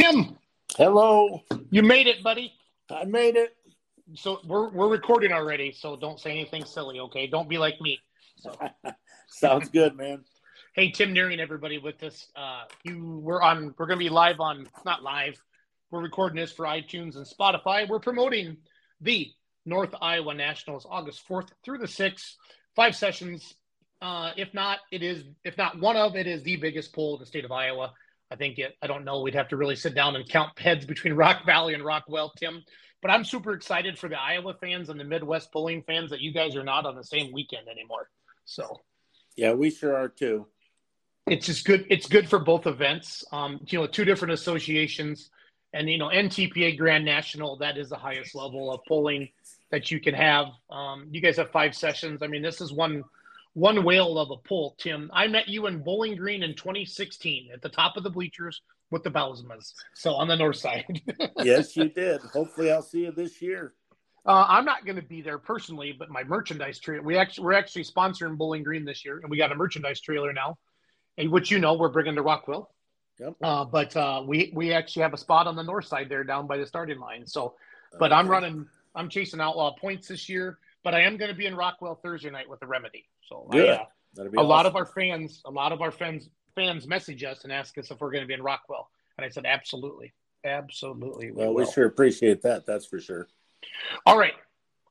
Tim, Hello. you made it, buddy. I made it. So we're we're recording already. So don't say anything silly, okay? Don't be like me. So, Sounds good, man. hey, Tim Nearing, everybody, with this. Uh, you we're on. We're gonna be live on not live. We're recording this for iTunes and Spotify. We're promoting the North Iowa Nationals, August fourth through the sixth. Five sessions. Uh, if not, it is. If not one of it is the biggest pull in the state of Iowa. I think it. I don't know. We'd have to really sit down and count heads between Rock Valley and Rockwell, Tim. But I'm super excited for the Iowa fans and the Midwest pulling fans that you guys are not on the same weekend anymore. So Yeah, we sure are too. it's just good. It's good for both events. Um, you know, two different associations, and you know, NTPA Grand National. That is the highest level of pulling that you can have. Um, you guys have five sessions. I mean, this is one one whale of a pull, Tim, I met you in Bowling Green in 2016 at the top of the bleachers with the Bausmas. So on the north side. Yes, you did. Hopefully, I'll see you this year. Uh, I'm not going to be there personally, but my merchandise trailer. We actually we're actually sponsoring Bowling Green this year, and we got a merchandise trailer now, and which you know we're bringing to Rockwell. Yep. Uh, but uh, we we actually have a spot on the north side there, down by the starting line. So, but I'm running. I'm chasing outlaw points this year, but I am going to be in Rockwell Thursday night with the remedy. So I, Good. uh, a lot of our fans, a lot of our fans fans message us and ask us if we're going to be in Rockwell, and I said absolutely, absolutely. Well, we will. sure appreciate that. That's for sure. All right.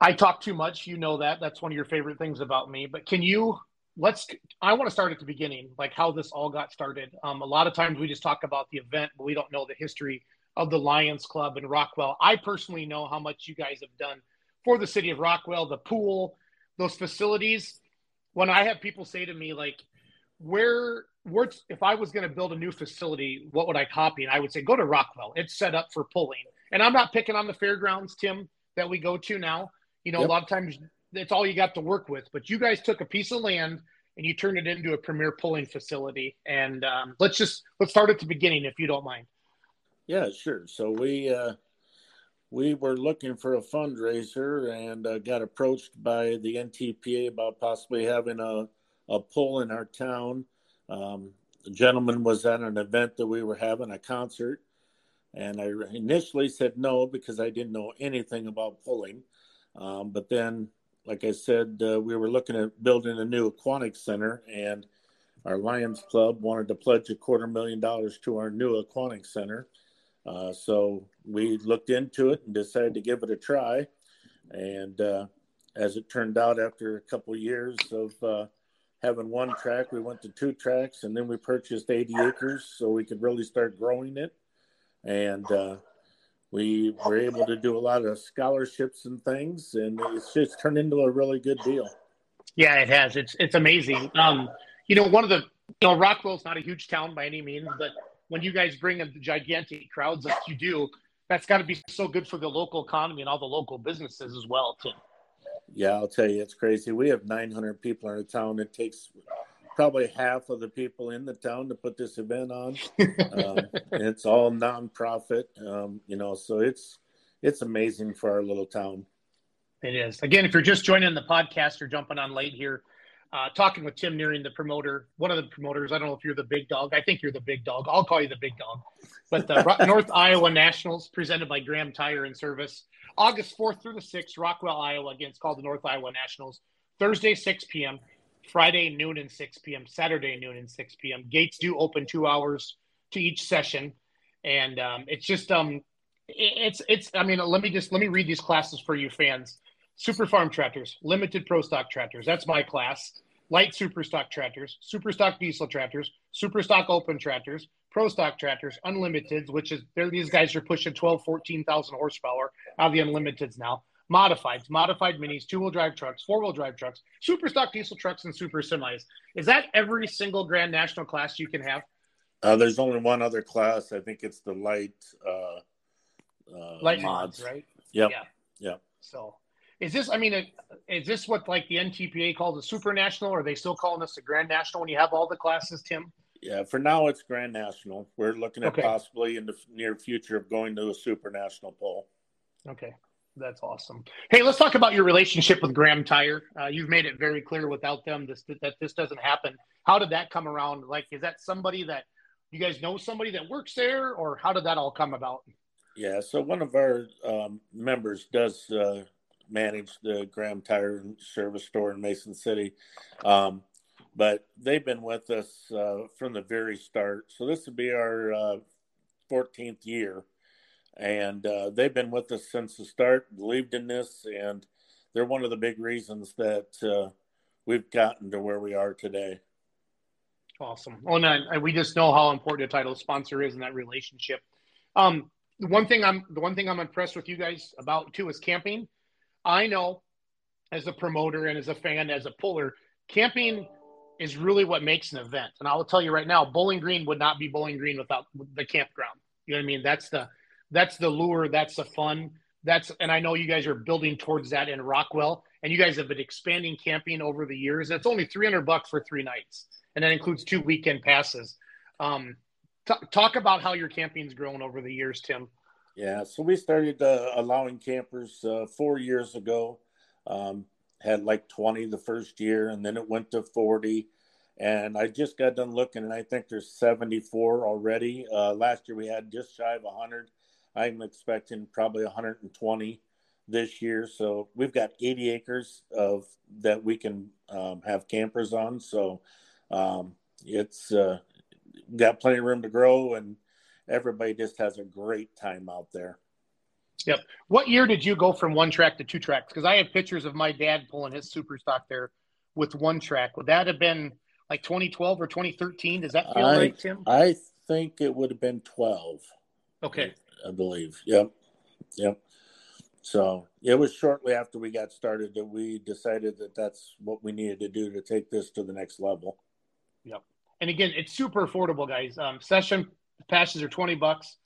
I talk too much. You know that. That's one of your favorite things about me. But can you let's I want to start at the beginning, like how this all got started. Um, a lot of times we just talk about the event, but we don't know the history of the Lions Club and Rockwell. I personally know how much you guys have done for the city of Rockwell, the pool, those facilities. When I have people say to me like, where where's if I was going to build a new facility, what would I copy? And I would say go to Rockwell. It's set up for pulling. And I'm not picking on the fairgrounds, Tim, that we go to now. You know, Yep. a lot of times that's all you got to work with. But you guys took a piece of land and you turned it into a premier pulling facility. And um, let's just let's start at the beginning, if you don't mind. Yeah, sure. So we uh, we were looking for a fundraiser and uh, got approached by the NTPA about possibly having a a pull in our town. Um, the gentleman was at an event that we were having a concert, and I initially said no because I didn't know anything about pulling. Um, but then, like I said, uh, we were looking at building a new aquatic center, and our Lions Club wanted to pledge a quarter million dollars to our new aquatic center. Uh, so we looked into it and decided to give it a try. And uh, as it turned out, after a couple years of uh, having one track, we went to two tracks, and then we purchased 80 acres so we could really start growing it. And uh, we were able to do a lot of scholarships and things, and it's just turned into a really good deal. Yeah, it has. It's it's amazing. Um, you know, one of the you know Rockwell's not a huge town by any means, but when you guys bring in the gigantic crowds that you do, that's got to be so good for the local economy and all the local businesses as well, Tim. Yeah, I'll tell you, it's crazy. We have 900 people in our town. It takes probably half of the people in the town to put this event on. Um, it's all nonprofit, um, you know, so it's it's amazing for our little town. It is. Again, if you're just joining the podcast or jumping on late here, uh, talking with Tim Nearing, the promoter, one of the promoters. I don't know if you're the big dog. I think you're the big dog. I'll call you the big dog. But the North Iowa Nationals, presented by Graham Tire and Service, August 4th through the 6th, Rockwell, Iowa, against called the North Iowa Nationals. Thursday, 6 p.m., Friday, noon and 6 p.m., Saturday, noon and 6 p.m. Gates do open two hours to each session. And um, it's just, um, it's, it's, I mean, let me just, let me read these classes for you fans. Super Farm Tractors, Limited Pro Stock Tractors. That's my class. Light Super Stock Tractors, Super Stock Diesel Tractors, Super Stock Open Tractors, Pro Stock Tractors, Unlimiteds, which is these guys are pushing 12, 14,000 horsepower out of the Unlimiteds now. Modifieds, modified minis, two wheel drive trucks, four wheel drive trucks, super stock diesel trucks, and super semis. Is that every single Grand National class you can have? Uh, there's only one other class. I think it's the light uh, uh, Light mods, right? Yep. Yeah. Yep. So, is this? I mean, is this what like the NTPA calls a super national? Or are they still calling this a grand national when you have all the classes, Tim? Yeah, for now it's Grand National. We're looking at Okay. possibly in the near future of going to a Super National pull. Okay, that's awesome. Hey, let's talk about your relationship with Graham Tire. Uh, you've made it very clear without them this that this doesn't happen. How did that come around? Like, is that somebody that You guys know somebody that works there, or how did that all come about? Yeah, so one of our um, members does uh, manage the Graham Tire and Service Store in Mason City, um, but they've been with us uh, from the very start. So this would be our uh, 14th year, and uh, they've been with us since the start. Believed in this, and they're one of the big reasons that uh, we've gotten to where we are today. Awesome. Oh, no, we just know how important a title sponsor is in that relationship. Um, the one thing I'm the one thing I'm impressed with you guys about too is camping. I know as a promoter and as a fan, as a puller, camping is really what makes an event. And I will tell you right now, Bowling Green would not be Bowling Green without the campground. You know what I mean? That's the that's the lure, that's the fun. That's and I know you guys are building towards that in Rockwell, and you guys have been expanding camping over the years. It's only 300 bucks for three nights, and that includes two weekend passes. Um, t- talk about how your camping's grown over the years, Tim. Yeah, so we started uh, allowing campers uh, four years ago. Um, had like 20 the first year, and then it went to 40. And I just got done looking, and I think there's 74 already. Uh, last year we had just shy of 100. I'm expecting probably 120 this year. So we've got 80 acres of that we can um, have campers on. So um, it's uh, got plenty of room to grow and everybody just has a great time out there. Yep. What year did you go from one track to two tracks? Because I have pictures of my dad pulling his super stock there with one track. Would that have been like 2012 or 2013? Does that feel I, right, Tim? I think it would have been 12. Okay. I believe. Yep. Yep. So it was shortly after we got started that we decided that that's what we needed to do to take this to the next level. Yep. And again, it's super affordable, guys. Um, session passes are 20 bucks.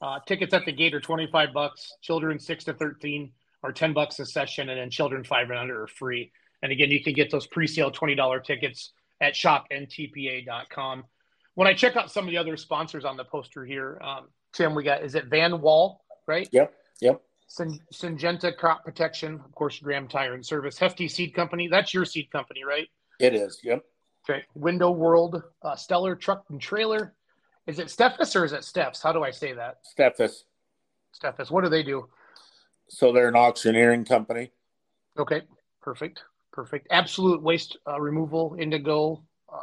Uh, tickets at the gate are 25 bucks. Children 6 to 13 are 10 bucks a session, and then children 5 and under are free. And again, you can get those pre-sale $20 tickets at shopntpa.com. When I check out some of the other sponsors on the poster here, um, Tim, we got is it Van Wall, right? Yep. Yep. Syngenta Crop Protection, of course, Graham Tire and Service, Hefty Seed Company. That's your seed company, right? It is. Yep. Okay. Window World, uh, Stellar Truck and Trailer, is it Steffes or is it Steps? How do I say that? Steffes. Steffes. What do they do? So they're an auctioneering company. Okay, perfect, perfect. Absolute waste uh, removal, Indigo, uh,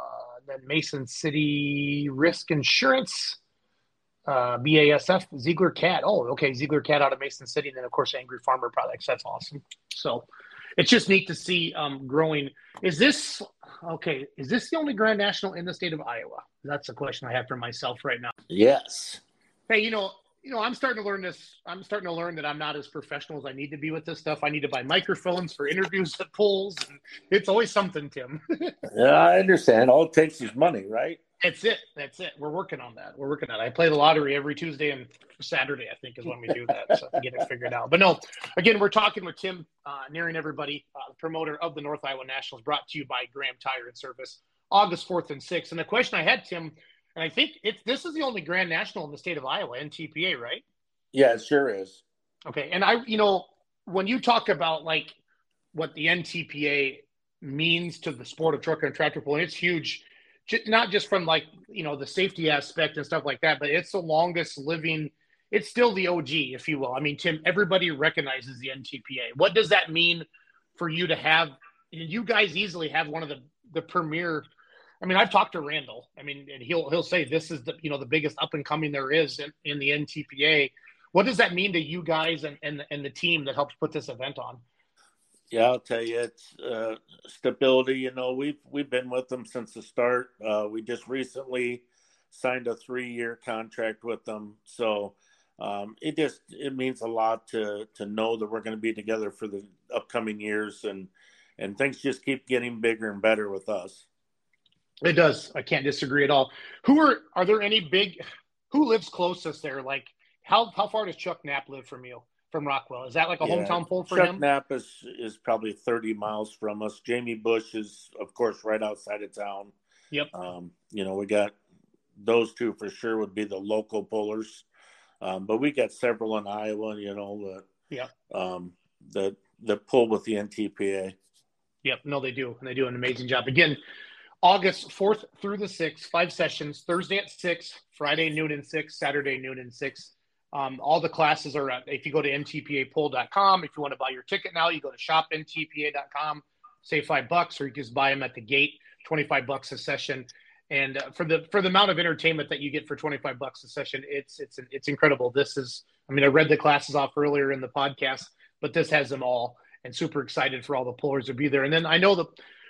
then Mason City Risk Insurance, uh, BASF, Ziegler Cat. Oh, okay, Ziegler Cat out of Mason City, and then of course Angry Farmer Products. That's awesome. So it's just neat to see um, growing. Is this okay? Is this the only Grand National in the state of Iowa? That's a question I have for myself right now. Yes. Hey, you know, you know, I'm starting to learn this. I'm starting to learn that I'm not as professional as I need to be with this stuff. I need to buy microphones for interviews at pulls. And it's always something, Tim. yeah, I understand. All it takes is money, right? That's it. That's it. We're working on that. We're working on it. I play the lottery every Tuesday and Saturday, I think, is when we do that. So I get it figured out. But no, again, we're talking with Tim, uh, Nearing everybody, uh, the promoter of the North Iowa Nationals, brought to you by Graham Tire and Service, August 4th and 6th. And the question I had, Tim, and I think it's this is the only Grand National in the state of Iowa, NTPA, right? Yeah, it sure is. Okay. And I, you know, when you talk about like what the NTPA means to the sport of truck and tractor pulling, it's huge not just from like you know the safety aspect and stuff like that, but it's the longest living. It's still the OG, if you will. I mean, Tim, everybody recognizes the NTPA. What does that mean for you to have? You guys easily have one of the the premier. I mean, I've talked to Randall. I mean, and he'll he'll say this is the you know the biggest up and coming there is in, in the NTPA. What does that mean to you guys and, and and the team that helps put this event on? Yeah, I'll tell you, it's uh, stability. You know, we've we've been with them since the start. Uh, we just recently signed a three-year contract with them, so um, it just it means a lot to to know that we're going to be together for the upcoming years, and and things just keep getting bigger and better with us. It does. I can't disagree at all. Who are are there any big? Who lives closest there? Like how how far does Chuck Knapp live from you? From Rockwell. Is that like a yeah. hometown pull for Chuck him? Knapp is, is probably 30 miles from us. Jamie Bush is, of course, right outside of town. Yep. Um, you know, we got those two for sure would be the local pullers. Um, but we got several in Iowa, you know, that, yeah. um, that, that pull with the NTPA. Yep. No, they do. And they do an amazing job. Again, August 4th through the 6th, five sessions, Thursday at 6, Friday noon and 6, Saturday noon and 6. Um, all the classes are at, if you go to ntpapull.com, if you want to buy your ticket now, you go to shopntpa.com, save five bucks, or you just buy them at the gate, 25 bucks a session. And uh, for the for the amount of entertainment that you get for 25 bucks a session, it's it's it's incredible. This is, I mean, I read the classes off earlier in the podcast, but this has them all, and super excited for all the pullers to be there. And then I know the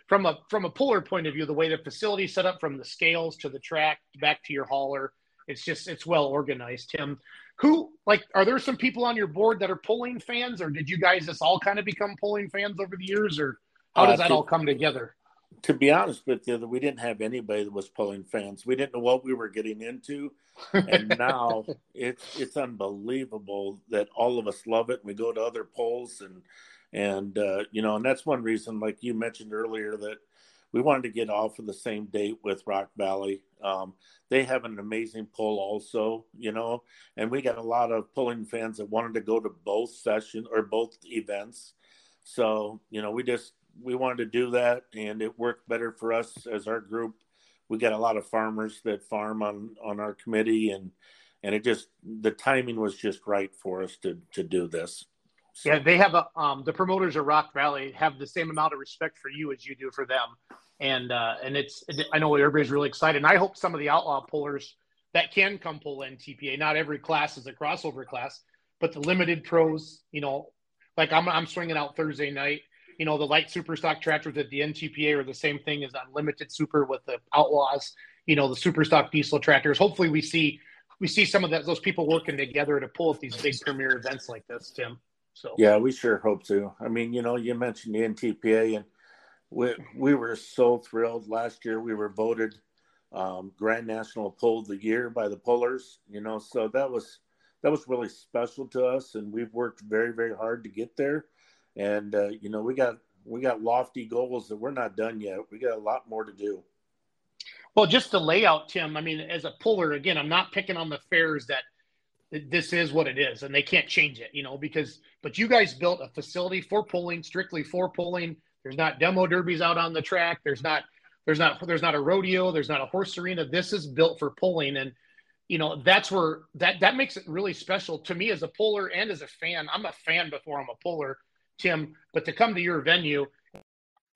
from a from a puller point of view, the way the facility set up from the scales to the track back to your hauler, it's just it's well organized. Tim, who like are there some people on your board that are pulling fans, or did you guys just all kind of become pulling fans over the years, or how does uh, that to, all come together? To be honest with you, we didn't have anybody that was pulling fans. We didn't know what we were getting into, and now it's it's unbelievable that all of us love it. We go to other pulls and and uh, you know, and that's one reason, like you mentioned earlier, that we wanted to get off of the same date with Rock Valley. Um, they have an amazing pull, also, you know, and we got a lot of pulling fans that wanted to go to both sessions or both events. So, you know, we just we wanted to do that, and it worked better for us as our group. We got a lot of farmers that farm on on our committee, and and it just the timing was just right for us to to do this. So. Yeah, they have a um, the promoters of Rock Valley have the same amount of respect for you as you do for them, and uh, and it's I know everybody's really excited. And I hope some of the outlaw pullers that can come pull NTPA. Not every class is a crossover class, but the limited pros, you know, like I'm I'm swinging out Thursday night. You know, the light super stock tractors at the NTPA are the same thing as unlimited super with the outlaws. You know, the super stock diesel tractors. Hopefully, we see we see some of that those people working together to pull at these big premier events like this, Tim. So yeah, we sure hope to. I mean, you know, you mentioned the NTPA, and we we were so thrilled last year. We were voted um, Grand National Pull of the Year by the pullers. You know, so that was that was really special to us, and we've worked very very hard to get there. And uh, you know, we got we got lofty goals that we're not done yet. We got a lot more to do. Well, just the layout, Tim. I mean, as a puller, again, I'm not picking on the fairs that this is what it is and they can't change it you know because but you guys built a facility for pulling strictly for pulling there's not demo derbies out on the track. There's not there's not there's not a rodeo. There's not a horse arena. This is built for pulling. And you know that's where that that makes it really special to me as a puller and as a fan. I'm a fan before i'm a puller tim but to come to your venue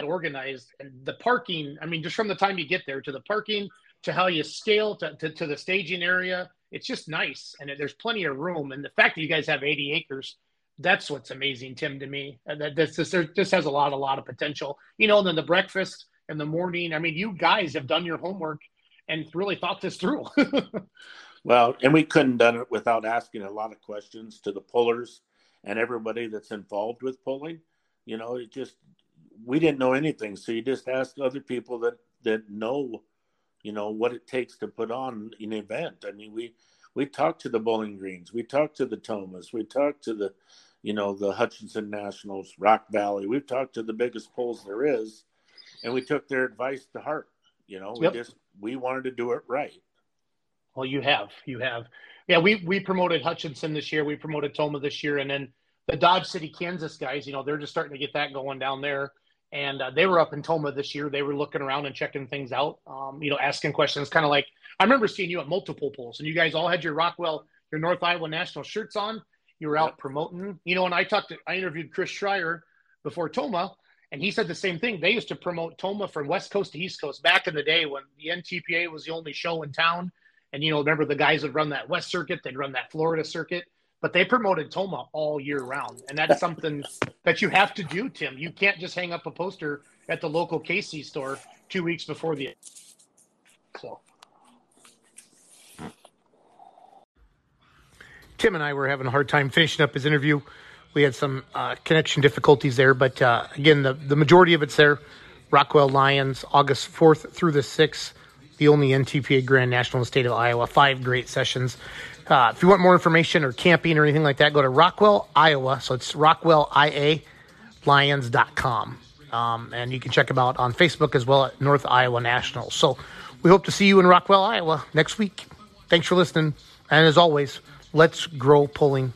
organized and the parking i mean just from the time you get there to the parking to how you scale to, to, to the staging area it's just nice. And there's plenty of room. And the fact that you guys have 80 acres, that's what's amazing, Tim, to me. Uh, that this this, this has a lot, a lot of potential. You know, and then the breakfast in the morning. I mean, you guys have done your homework and really thought this through. well, and we couldn't done it without asking a lot of questions to the pullers and everybody that's involved with pulling. You know, it just we didn't know anything, so you just ask other people that that know you know what it takes to put on an event. I mean, we we talked to the Bowling Greens, we talked to the Thomas, we talked to the you know the Hutchinson Nationals, Rock Valley. We've talked to the biggest pulls there is, and we took their advice to heart. You know, we yep. just we wanted to do it right. Well, you have, you have, yeah. We we promoted Hutchinson this year. We promoted Tomah this year, and then the Dodge City, Kansas guys. You know, they're just starting to get that going down there and uh, they were up in Tomah this year. They were looking around and checking things out, um, you know, asking questions, kind of like I remember seeing you at multiple pulls, and you guys all had your Rockwell, your North Iowa National shirts on. You were out yep. promoting, you know. And I talked to, I interviewed Chris Schreier before Tomah, and he said the same thing. They used to promote Tomah from West Coast to East Coast back in the day when the NTPA was the only show in town. And you know, remember the guys would run that West Circuit, they'd run that Florida Circuit but they promoted Tomah all year round. And that's something that you have to do, Tim. You can't just hang up a poster at the local KC store two weeks before the. So. Tim and I were having a hard time finishing up his interview. We had some uh, connection difficulties there, but uh, again, the, the majority of it's there. Rockwell Lions, August 4th through the 6th, the only NTPA Grand National in the state of Iowa. Five great sessions. Uh, if you want more information or camping or anything like that, go to Rockwell, Iowa. So it's rockwellialions.com. Um, and you can check them out on Facebook as well at North Iowa National. So we hope to see you in Rockwell, Iowa next week. Thanks for listening. And as always, let's grow pulling